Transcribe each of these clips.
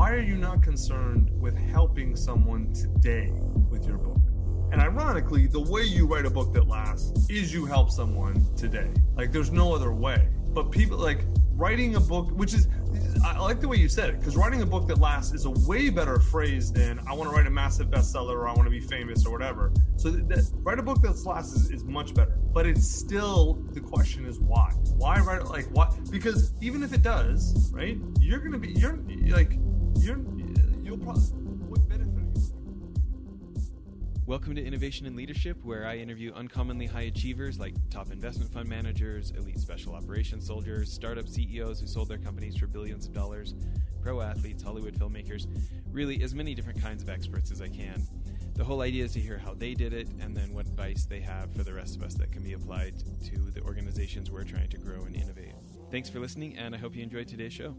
why are you not concerned with helping someone today with your book? And ironically, the way you write a book that lasts is you help someone today. Like there's no other way. But people like writing a book, which is, I like the way you said it, because writing a book that lasts is a way better phrase than I want to write a massive bestseller or I want to be famous or whatever. So write a book that lasts is, is much better. But it's still the question is why? Why write like why? Because even if it does, right? You're gonna be you're like you'll probably Welcome to Innovation and Leadership, where I interview uncommonly high achievers like top investment fund managers, elite special operations soldiers, startup CEOs who sold their companies for billions of dollars, pro athletes, Hollywood filmmakers, really as many different kinds of experts as I can. The whole idea is to hear how they did it and then what advice they have for the rest of us that can be applied to the organizations we're trying to grow and innovate. Thanks for listening, and I hope you enjoyed today's show.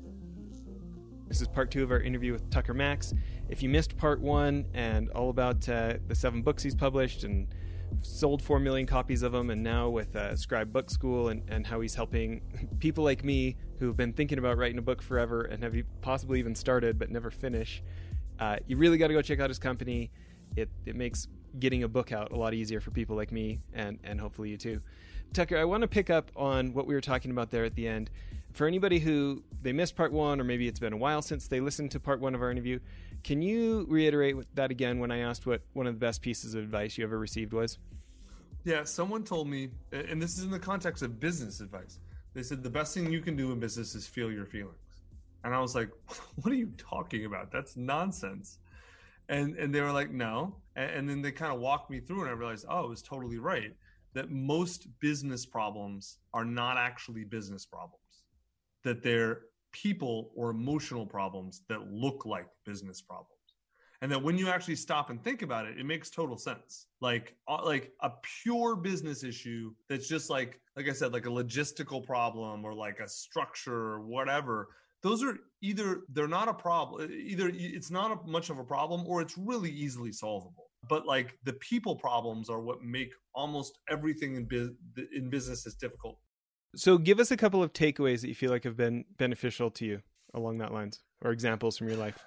This is part two of our interview with Tucker Max. If you missed part one and all about uh, the seven books he's published and sold 4 million copies of them, and now with uh, Scribe Book School and, and how he's helping people like me who've been thinking about writing a book forever and have possibly even started but never finish, uh, you really got to go check out his company. It, it makes getting a book out a lot easier for people like me and, and hopefully you too. Tucker, I want to pick up on what we were talking about there at the end for anybody who they missed part one, or maybe it's been a while since they listened to part one of our interview, can you reiterate that again when I asked what one of the best pieces of advice you ever received was? Yeah, someone told me, and this is in the context of business advice. They said the best thing you can do in business is feel your feelings. And I was like, what are you talking about? That's nonsense. And and they were like, no. And, and then they kind of walked me through, and I realized, oh, it was totally right. That most business problems are not actually business problems that they're people or emotional problems that look like business problems. And that when you actually stop and think about it it makes total sense. Like uh, like a pure business issue that's just like like i said like a logistical problem or like a structure or whatever those are either they're not a problem either it's not a, much of a problem or it's really easily solvable. But like the people problems are what make almost everything in, bu- in business is difficult so give us a couple of takeaways that you feel like have been beneficial to you along that lines or examples from your life.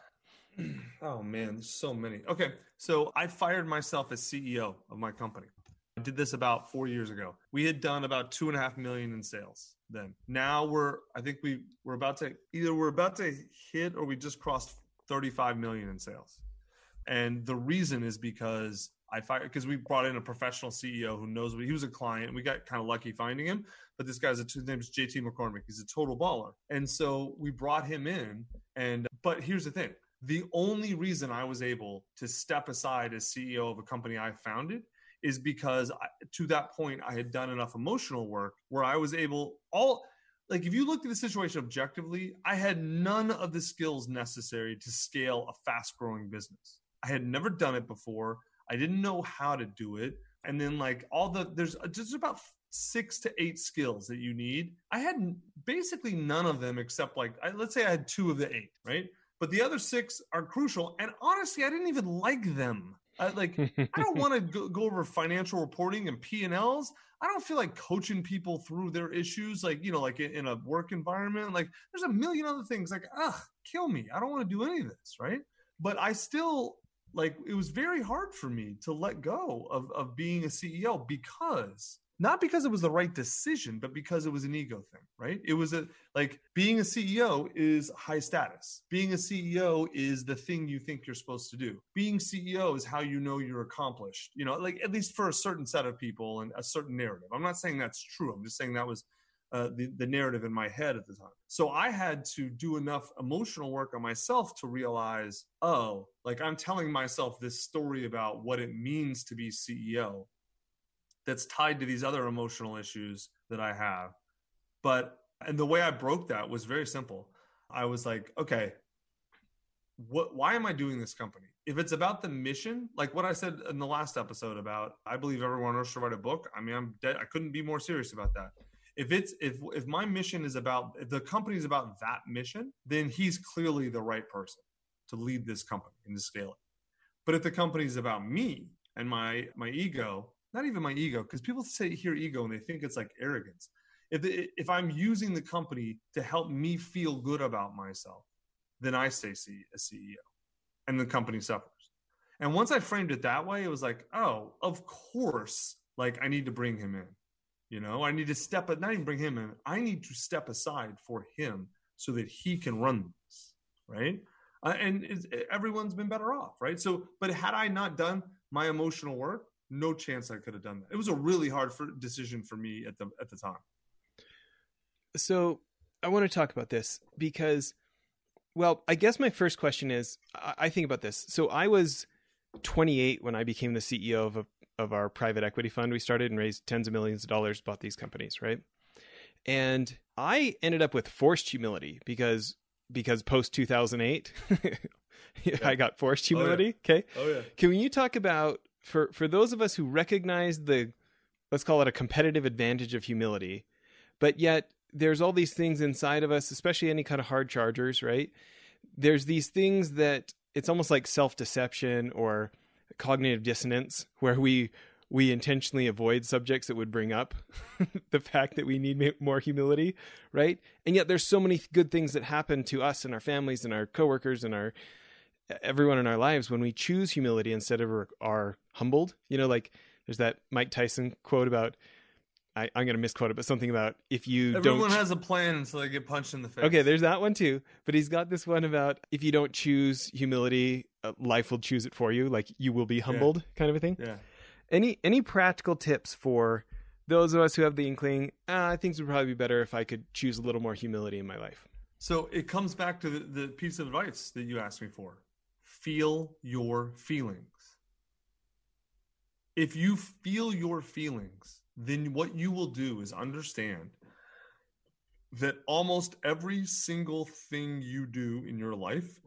Oh man, so many. Okay. So I fired myself as CEO of my company. I did this about four years ago. We had done about two and a half million in sales then. Now we're I think we we're about to either we're about to hit or we just crossed 35 million in sales. And the reason is because I fired because we brought in a professional CEO who knows what he was a client. We got kind of lucky finding him, but this guy's a, his name is JT McCormick. He's a total baller. And so we brought him in. And, but here's the thing the only reason I was able to step aside as CEO of a company I founded is because I, to that point, I had done enough emotional work where I was able, all, like if you looked at the situation objectively, I had none of the skills necessary to scale a fast growing business. I had never done it before. I didn't know how to do it. And then like all the there's just about six to eight skills that you need. I had basically none of them except like, I, let's say I had two of the eight, right? But the other six are crucial. And honestly, I didn't even like them. I, like, I don't want to go, over financial reporting and P and Ls. I don't feel like coaching people through their issues, like you know, like in, in a work environment. Like, there's a million other things. Like, ugh, kill me. I don't want to do any of this, right? But I still like. It was very hard for me to let go of of being a CEO because not because it was the right decision, but because it was an ego thing, right? It was a like being a CEO is high status. Being a CEO is the thing you think you're supposed to do. Being CEO is how you know you're accomplished, you know, like at least for a certain set of people and a certain narrative. I'm not saying that's true. I'm just saying that was uh, the, the narrative in my head at the time. So I had to do enough emotional work on myself to realize, oh, like I'm telling myself this story about what it means to be CEO that's tied to these other emotional issues that I have. But and the way I broke that was very simple. I was like, okay, what why am I doing this company? If it's about the mission, like what I said in the last episode about I believe everyone else should write a book. I mean, I'm dead I couldn't be more serious about that. If it's if if my mission is about if the company is about that mission, then he's clearly the right person to lead this company and to scale it. But if the company is about me and my my ego, not even my ego, because people say hear ego and they think it's like arrogance. If if I'm using the company to help me feel good about myself, then I stay C- a CEO and the company suffers. And once I framed it that way, it was like, oh, of course, like I need to bring him in. You know, I need to step, not even bring him in. I need to step aside for him so that he can run this, right? Uh, and everyone's been better off, right? So, but had I not done my emotional work, no chance I could have done that. It was a really hard for, decision for me at the at the time. So, I want to talk about this because, well, I guess my first question is, I, I think about this. So, I was 28 when I became the CEO of a, of our private equity fund. We started and raised tens of millions of dollars, bought these companies, right? And I ended up with forced humility because because post 2008 yeah. I got forced humility, oh, yeah. okay? Oh yeah. Can you talk about for for those of us who recognize the let's call it a competitive advantage of humility, but yet there's all these things inside of us, especially any kind of hard chargers, right? There's these things that it's almost like self-deception or cognitive dissonance where we we intentionally avoid subjects that would bring up the fact that we need more humility, right? And yet there's so many good things that happen to us and our families and our coworkers and our everyone in our lives when we choose humility instead of are humbled. You know, like there's that Mike Tyson quote about I, am going to misquote it, but something about if you Everyone don't. Everyone has a plan until they get punched in the face. Okay, there's that one too. But he's got this one about if you don't choose humility, uh, life will choose it for you. Like you will be humbled, yeah. kind of a thing. Yeah. Any any practical tips for those of us who have the inkling? Ah, I think it would probably be better if I could choose a little more humility in my life. So it comes back to the, the piece of advice that you asked me for. Feel your feelings. If you feel your feelings, then what you will do is understand that almost every single thing you do in your life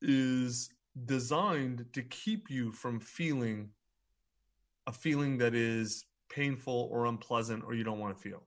is designed to keep you from feeling a feeling that is painful or unpleasant or you don't want to feel.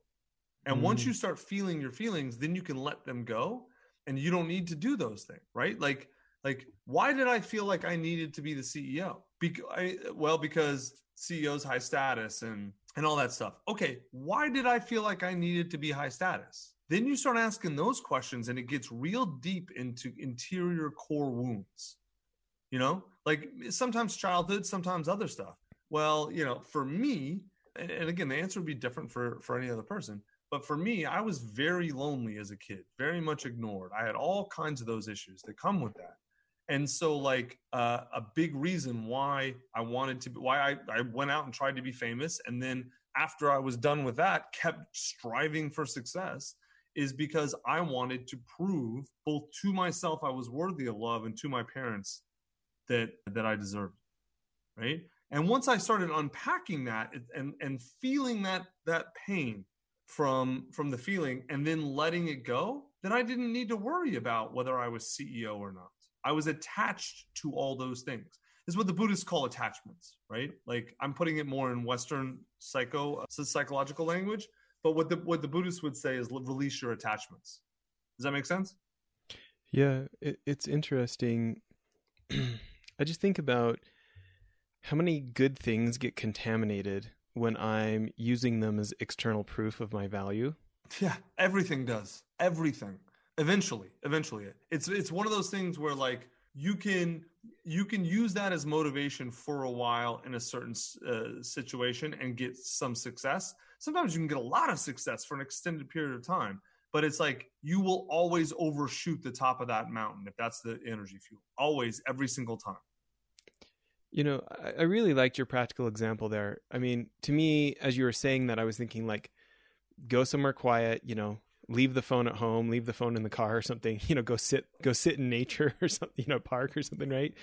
And mm. once you start feeling your feelings, then you can let them go and you don't need to do those things, right? Like like why did I feel like I needed to be the CEO? Because I, well because CEO's high status and and all that stuff. Okay, why did I feel like I needed to be high status? Then you start asking those questions and it gets real deep into interior core wounds. You know, like sometimes childhood, sometimes other stuff. Well, you know, for me, and, and again, the answer would be different for for any other person. But for me, I was very lonely as a kid, very much ignored. I had all kinds of those issues that come with that. And so, like, uh, a big reason why I wanted to, why I, I went out and tried to be famous. And then after I was done with that, kept striving for success is because I wanted to prove both to myself I was worthy of love and to my parents that that I deserved. Right. And once I started unpacking that and and feeling that that pain from from the feeling and then letting it go, then I didn't need to worry about whether I was CEO or not. I was attached to all those things. This is what the Buddhists call attachments, right? Like I'm putting it more in Western psycho uh, psychological language, but what the what the Buddhists would say is release your attachments. Does that make sense? Yeah, it, it's interesting. I just think about how many good things get contaminated when I'm using them as external proof of my value. Yeah, everything does. Everything eventually eventually. It's it's one of those things where like you can you can use that as motivation for a while in a certain uh, situation and get some success. Sometimes you can get a lot of success for an extended period of time but it's like you will always overshoot the top of that mountain if that's the energy fuel always every single time. You know i really liked your practical example there. I mean to me as you were saying that i was thinking like go somewhere quiet you know leave the phone at home, leave the phone in the car or something, you know, go sit go sit in nature or something, you know, park or something, right?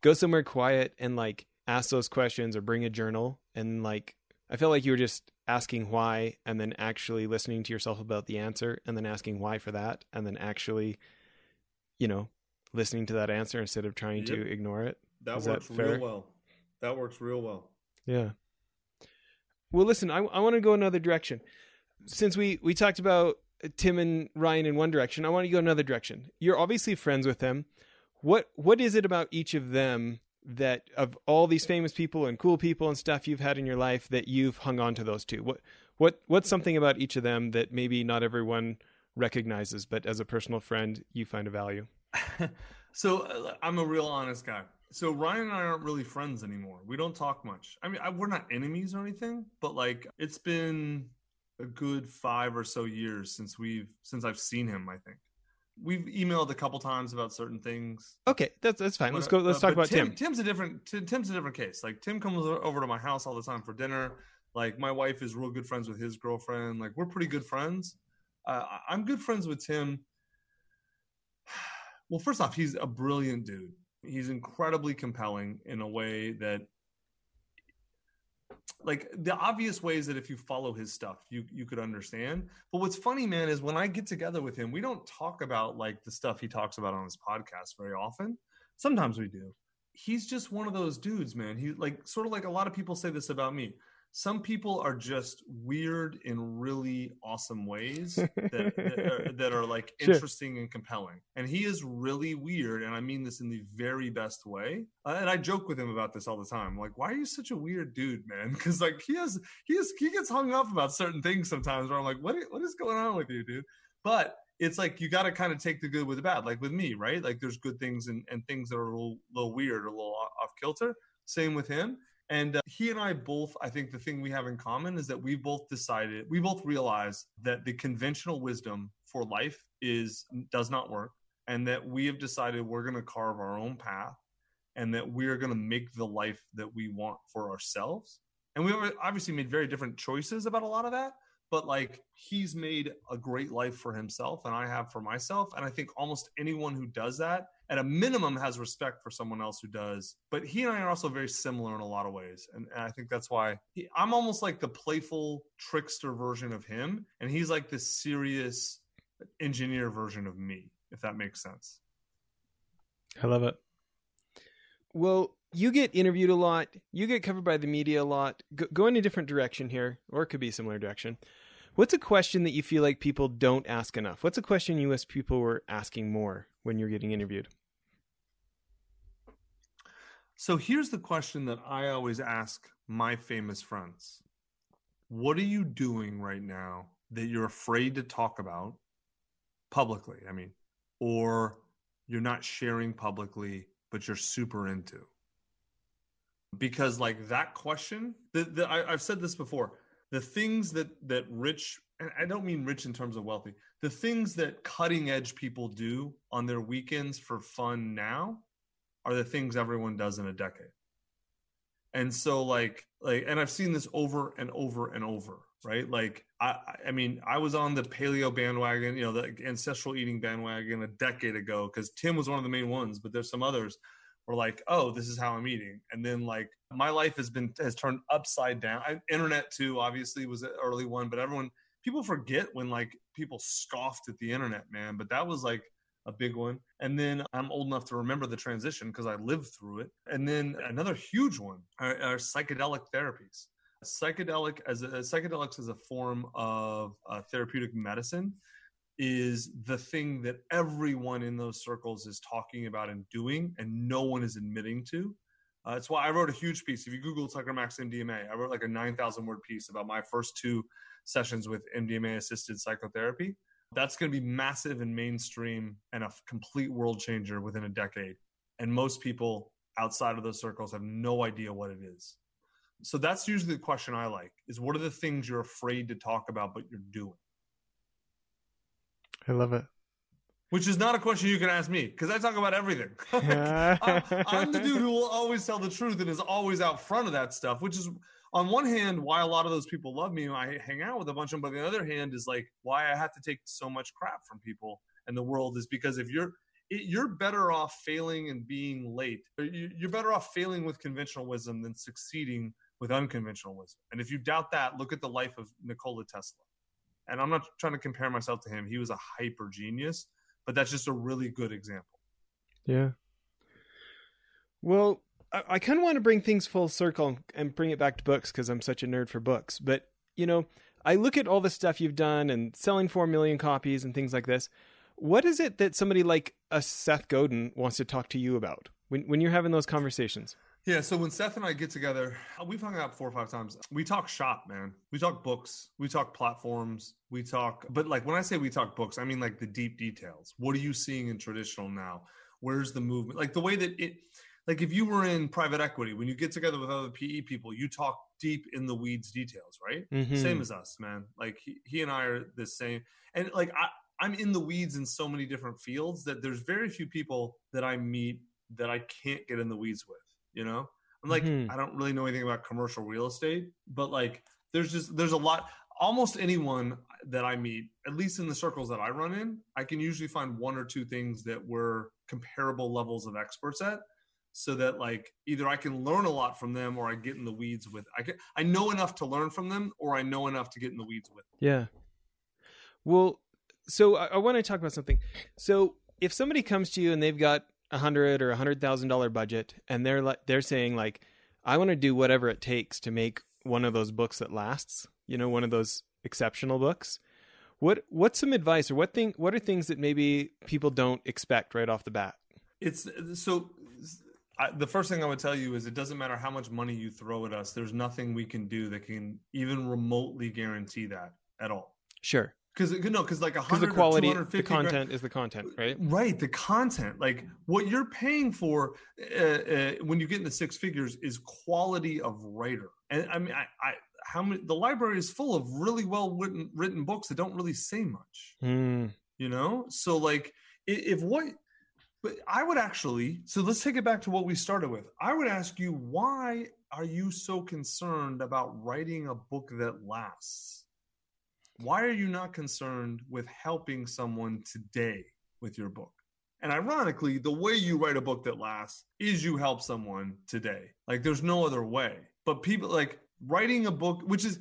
Go somewhere quiet and like ask those questions or bring a journal and like I felt like you were just asking why and then actually listening to yourself about the answer and then asking why for that and then actually you know, listening to that answer instead of trying yep. to ignore it. That Is works that real well. That works real well. Yeah. Well, listen, I, I want to go another direction. Since we we talked about Tim and Ryan in one direction. I want to go another direction. You're obviously friends with them. What what is it about each of them that of all these famous people and cool people and stuff you've had in your life that you've hung on to those two? What what what's something about each of them that maybe not everyone recognizes, but as a personal friend you find a value? so uh, I'm a real honest guy. So Ryan and I aren't really friends anymore. We don't talk much. I mean, I, we're not enemies or anything, but like it's been a good five or so years since we've since I've seen him. I think we've emailed a couple times about certain things. Okay, that's that's fine. Let's go. Let's uh, talk about Tim, Tim. Tim's a different. Tim's a different case. Like Tim comes over to my house all the time for dinner. Like my wife is real good friends with his girlfriend. Like we're pretty good friends. Uh, I'm good friends with Tim. Well, first off, he's a brilliant dude he's incredibly compelling in a way that like the obvious ways that if you follow his stuff you you could understand. But what's funny man is when i get together with him we don't talk about like the stuff he talks about on his podcast very often. Sometimes we do. He's just one of those dudes man. He like sort of like a lot of people say this about me some people are just weird in really awesome ways that, that, are, that, are, like sure. interesting and compelling. And he is really weird, and I mean this in the very best way. Uh, and I joke with him about this all the time. Like, why are you such a weird dude, man? Because like he has he has he gets hung up about certain things sometimes. Where I'm like, what what is going on with you, dude? But it's like you got to kind of take the good with the bad. Like with me, right? Like there's good things and, and things that are a little, little weird, a little off kilter. Same with him and uh, he and I both, I think the thing we have in common is that we both decided, we both realize that the conventional wisdom for life is does not work, and that we have decided we're going to carve our own path, and that we are going to make the life that we want for ourselves. And we obviously made very different choices about a lot of that, but like he's made a great life for himself, and I have for myself. And I think almost anyone who does that at a minimum has respect for someone else who does. But he and I are also very similar in a lot of ways, and, and I think that's why he, I'm almost like the playful trickster version of him, and he's like the serious engineer version of me, if that makes sense. I love it. Well, you get interviewed a lot. You get covered by the media a lot. Go, go in a different direction here, or it could be a similar direction. What's a question that you feel like people don't ask enough? What's a question you wish people were asking more when you're getting interviewed? So here's the question that I always ask my famous friends What are you doing right now that you're afraid to talk about publicly? I mean, or you're not sharing publicly, but you're super into? Because, like, that question, the, the, I, I've said this before the things that that rich and I don't mean rich in terms of wealthy, the things that cutting edge people do on their weekends for fun now are the things everyone does in a decade. And so like like and I've seen this over and over and over, right? Like I I mean, I was on the paleo bandwagon, you know, the ancestral eating bandwagon a decade ago cuz Tim was one of the main ones, but there's some others were like, "Oh, this is how I'm eating." And then like my life has been has turned upside down. I, internet too obviously was an early one, but everyone people forget when like people scoffed at the internet, man, but that was like a big one. And then I'm old enough to remember the transition because I lived through it. And then another huge one are, are psychedelic therapies. Psychedelic as a, psychedelics as a form of uh, therapeutic medicine is the thing that everyone in those circles is talking about and doing, and no one is admitting to. Uh, that's why I wrote a huge piece. If you Google Tucker Max MDMA, I wrote like a 9,000 word piece about my first two sessions with MDMA assisted psychotherapy that's going to be massive and mainstream and a complete world changer within a decade. And most people outside of those circles have no idea what it is. So that's usually the question I like is what are the things you're afraid to talk about but you're doing? I love it. Which is not a question you can ask me because I talk about everything. I'm, I'm the dude who will always tell the truth and is always out front of that stuff, which is on one hand, why a lot of those people love me, I hang out with a bunch of them. But on the other hand, is like why I have to take so much crap from people and the world is because if you're you're better off failing and being late. You're better off failing with conventional wisdom than succeeding with unconventional wisdom. And if you doubt that, look at the life of Nikola Tesla. And I'm not trying to compare myself to him. He was a hyper genius, but that's just a really good example. Yeah. Well, I, I kind of want to bring things full circle and bring it back to books because I'm such a nerd for books. But, you know, I look at all the stuff you've done and selling 4 million copies and things like this. What is it that somebody like a Seth Godin wants to talk to you about when, when you're having those conversations? Yeah, so when Seth and I get together, we've hung out four or five times. We talk shop, man. We talk books, we talk platforms, we talk, but like when I say we talk books, I mean like the deep details. What are you seeing in traditional now? Where's the movement? Like the way that it, like if you were in private equity, when you get together with other PE people, you talk deep in the weeds details, right? Mhm. Same as us, man. Like he, he and I are the same. And like I, I'm in the weeds in so many different fields that there's very few people that I meet that I can't get in the weeds with. You know, I'm like Mhm. I don't really know anything about commercial real estate, but like there's just there's a lot. Almost anyone that I meet, at least in the circles that I run in, I can usually find one or two things that we're comparable levels of experts at so that like either I can learn a lot from them or I get in the weeds with I can I know enough to learn from them or I know enough to get in the weeds with. Yeah. Well, so I, I want to talk about something. So if somebody comes to you and they've got a hundred or a hundred thousand dollar budget, and they're like they're saying like, I want to do whatever it takes to make one of those books that lasts. You know, one of those exceptional books. What what's some advice or what thing what are things that maybe people don't expect right off the bat? It's so I, the first thing I would tell you is it doesn't matter how much money you throw at us. There's nothing we can do that can even remotely guarantee that at all. Sure, Because no, because like a because the hundred quality, the 250 grand- content is the content, right? Right, the content, like what you're paying for uh, uh, when you get into six figures, is quality of writer. And I mean, I, I how many the library is full of really well written written books that don't really say much. Hmm. You know, so like i- if what, but I would actually. So let's take it back to what we started with. I would ask you, why are you so concerned about writing a book that lasts? Why are you not concerned with helping someone today with your book? And ironically, the way you write a book that lasts is you help someone today. Like there's no other way. But people like writing a book, which is,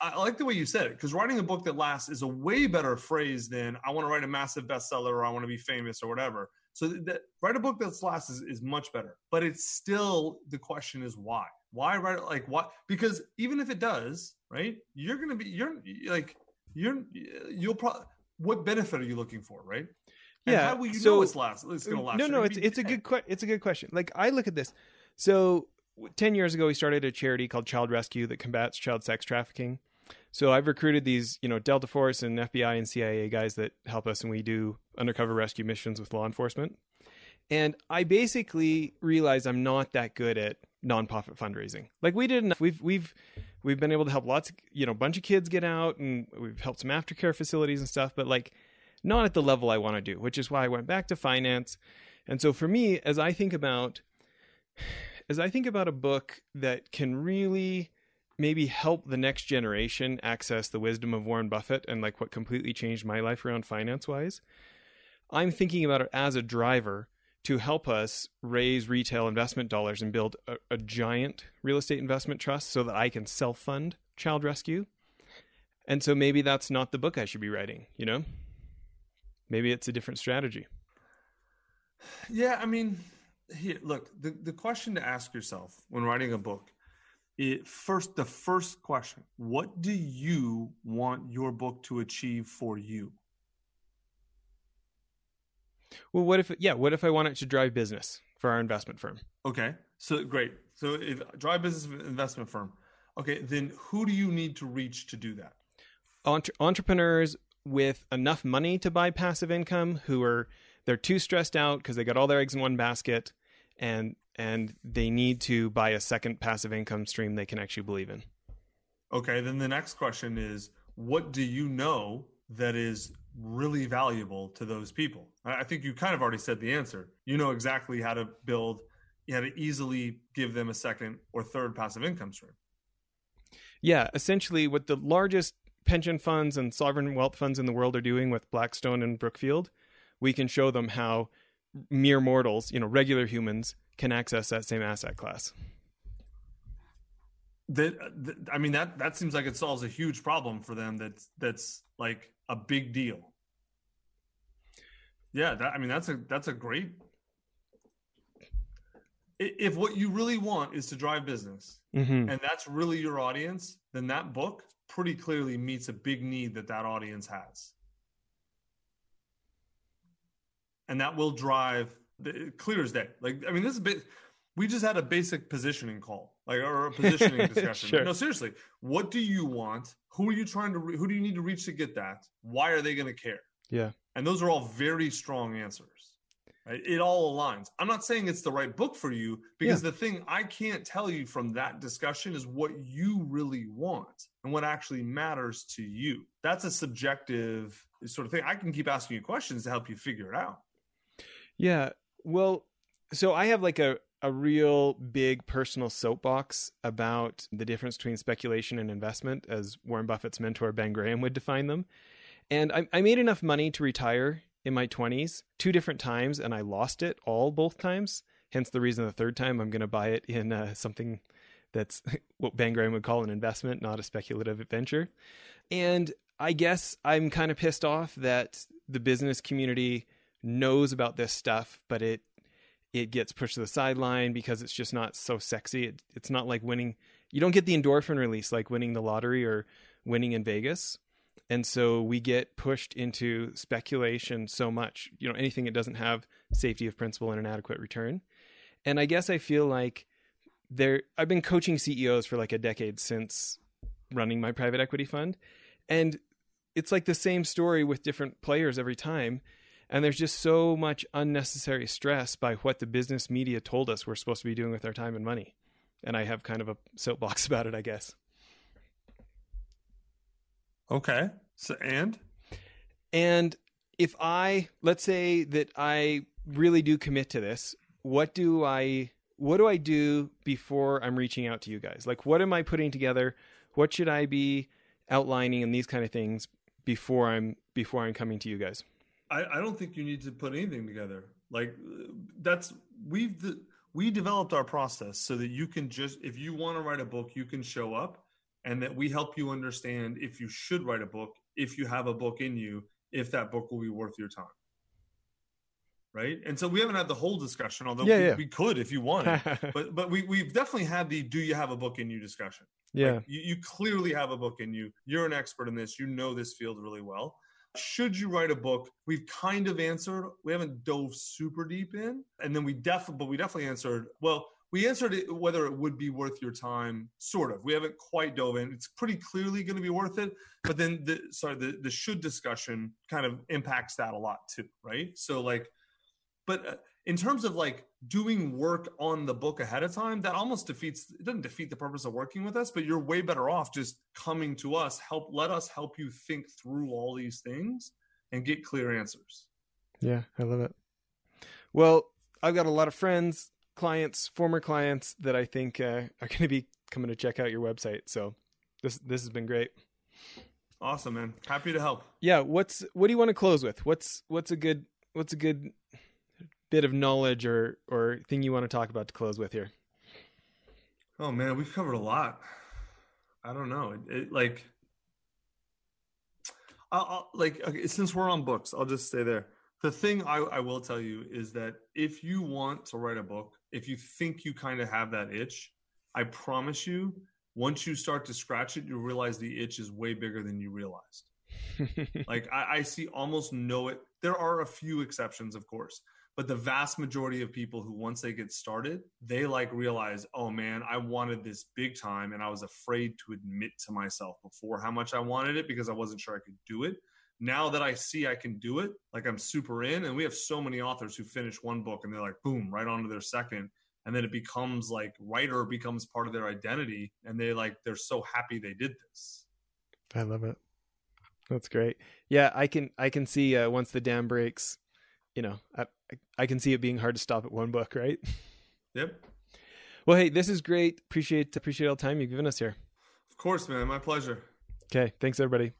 I like the way you said it, because writing a book that lasts is a way better phrase than I want to write a massive bestseller or I want to be famous or whatever. So that write a book that lasts is, is much better. But it's still the question is why? Why write it like what? Because even if it does, right? You're gonna be you're like you're you'll probably what benefit are you looking for, right? And Yeah, how will you so- know it's last? It's gonna last. No, no, it's be it's a good que- it's a good question. Like I look at this. So ten years ago, we started a charity called Child Rescue that combats child sex trafficking. So I've recruited these, you know, Delta Force and FBI and CIA guys that help us, and we do undercover rescue missions with law enforcement. And I basically realized I'm not that good at nonprofit fundraising. Like we did enough. We've we've we've been able to help lots, of, you know, bunch of kids get out, and we've helped some aftercare facilities and stuff. But like, not at the level I want to do, which is why I went back to finance. And so for me, as I think about as I think about a book that can really maybe help the next generation access the wisdom of Warren Buffett and like what completely changed my life around finance wise, I'm thinking about it as a driver to help us raise retail investment dollars and build a, a giant real estate investment trust so that I can self fund child rescue. And so maybe that's not the book I should be writing, you know? Maybe it's a different strategy. Yeah, I mean, here, look, the, the question to ask yourself when writing a book, it first the first question, what do you want your book to achieve for you? Well, what if, yeah, what if I want it to drive business for our investment firm? Okay. So great. So if drive business investment firm. Okay, then who do you need to reach to do that? Entre- entrepreneurs with enough money to buy passive income who are they're too stressed out because they got all their eggs in one basket and and they need to buy a second passive income stream they can actually believe in Okay, then the next question is what do you know that is really valuable to those people? I think you kind of already said the answer. You know exactly how to build, you how to easily give them a second or third passive income stream. yeah essentially what the largest pension funds and sovereign wealth funds in the world are doing with blackstone and brookfield we can show them how mere mortals you know regular humans can access that same asset class That, that I mean that that seems like it solves a huge problem for them. That's that's like a big deal. Yeah, that, I mean that's a that's a great. If what you really want is to drive business, mm-hmm. and that's really your audience, then that book pretty clearly meets a big need that that audience has. And that will drive the, clear as day. Like, I mean, this is a bit, we just had a basic positioning call, like or a positioning discussion. Sure. No, seriously, what do you want? Who are you trying to? Re- who do you need to reach to get that? Why are they going to care? Yeah. And those are all very strong answers. Right? It all aligns. I'm not saying it's the right book for you because the thing I can't tell you from that discussion is what you really want and what actually matters to you. That's a subjective sort of thing. I can keep asking you questions to help you figure it out. Yeah. Well, so I have like a, a real big personal soapbox about the difference between speculation and investment, as Warren Buffett's mentor Ben Graham would define them. And I, I made enough money to retire in my 20s two different times, and I lost it all both times. Hence the reason the third time I'm going to buy it in uh, something that's what Ben Graham would call an investment, not a speculative venture. And I guess I'm kind of pissed off that the business community knows about this stuff, but it it gets pushed to the sideline because it's just not so sexy. It, it's not like winning. You don't get the endorphin release like winning the lottery or winning in Vegas. And so we get pushed into speculation so much, you know, anything that doesn't have safety of principle and an adequate return. And I guess I feel like there I've been coaching CEOs for like a decade since running my private equity fund. And it's like the same story with different players every time. And there's just so much unnecessary stress by what the business media told us we're supposed to be doing with our time and money. And I have kind of a soapbox about it, I guess. Okay. So and And if I let's say that I really do commit to this, what do I what do I do before I'm reaching out to you guys? Like what am I putting together? What should I be outlining and these kind of things before I'm before I'm coming to you guys? I, I don't think you need to put anything together. Like that's we've the, we developed our process so that you can just if you want to write a book, you can show up and that we help you understand if you should write a book, if you have a book in you, if that book will be worth your time. Right. And so we haven't had the whole discussion, although Yeah, we, yeah. we could if you wanted. but but we, we've definitely had the do you have a book in you discussion. yeah. Like, you, you clearly have a book in you. You're an expert in this. You know this field really well. Should you write a book? We've kind of answered. We haven't dove super deep in, and then we definitely, but we definitely answered. Well, we answered it whether it would be worth your time. Sort of. We haven't quite dove in. It's pretty clearly going to be worth it. But then the sorry, the the should discussion kind of impacts that a lot too, right? So like, but uh, in terms of like doing work on the book ahead of time, that almost defeats it doesn't defeat the purpose of working with us, but you're way better off just coming to us, help let us help you think through all these things and get clear answers. Yeah, I love it. Well, I've got a lot of friends, clients, former clients that I think uh, are going to be coming to check out your website. So this this has been great. Awesome, man. Happy to help. Yeah, what's what do you want to close with? What's what's a good what's a good bit of knowledge or or thing you want to talk about to close with here? Oh man, we've covered a lot. I don't know. It, it like I'll, I'll, like okay, since we're on books, I'll just stay there. The thing I, I will tell you is that if you want to write a book, if you think you kind of have that itch, I promise you, once you start to scratch it, you'll realize the itch is way bigger than you realized. like I, I see almost no it. There are a few exceptions, of course, but the vast majority of people who once they get started, they like realize, oh man, I wanted this big time, and I was afraid to admit to myself before how much I wanted it because I wasn't sure I could do it. Now that I see I can do it, like I'm super in, and we have so many authors who finish one book and they're like, boom, right on to their second and then it becomes like writer becomes part of their identity and they like they're so happy they did this I love it. That's great. Yeah, I can I can see uh, once the dam breaks, you know, I can see it being hard to stop at one book, right? yep Well, hey, this is great. Appreciate appreciate all the time you've given us here. of course man my pleasure Okay, thanks everybody.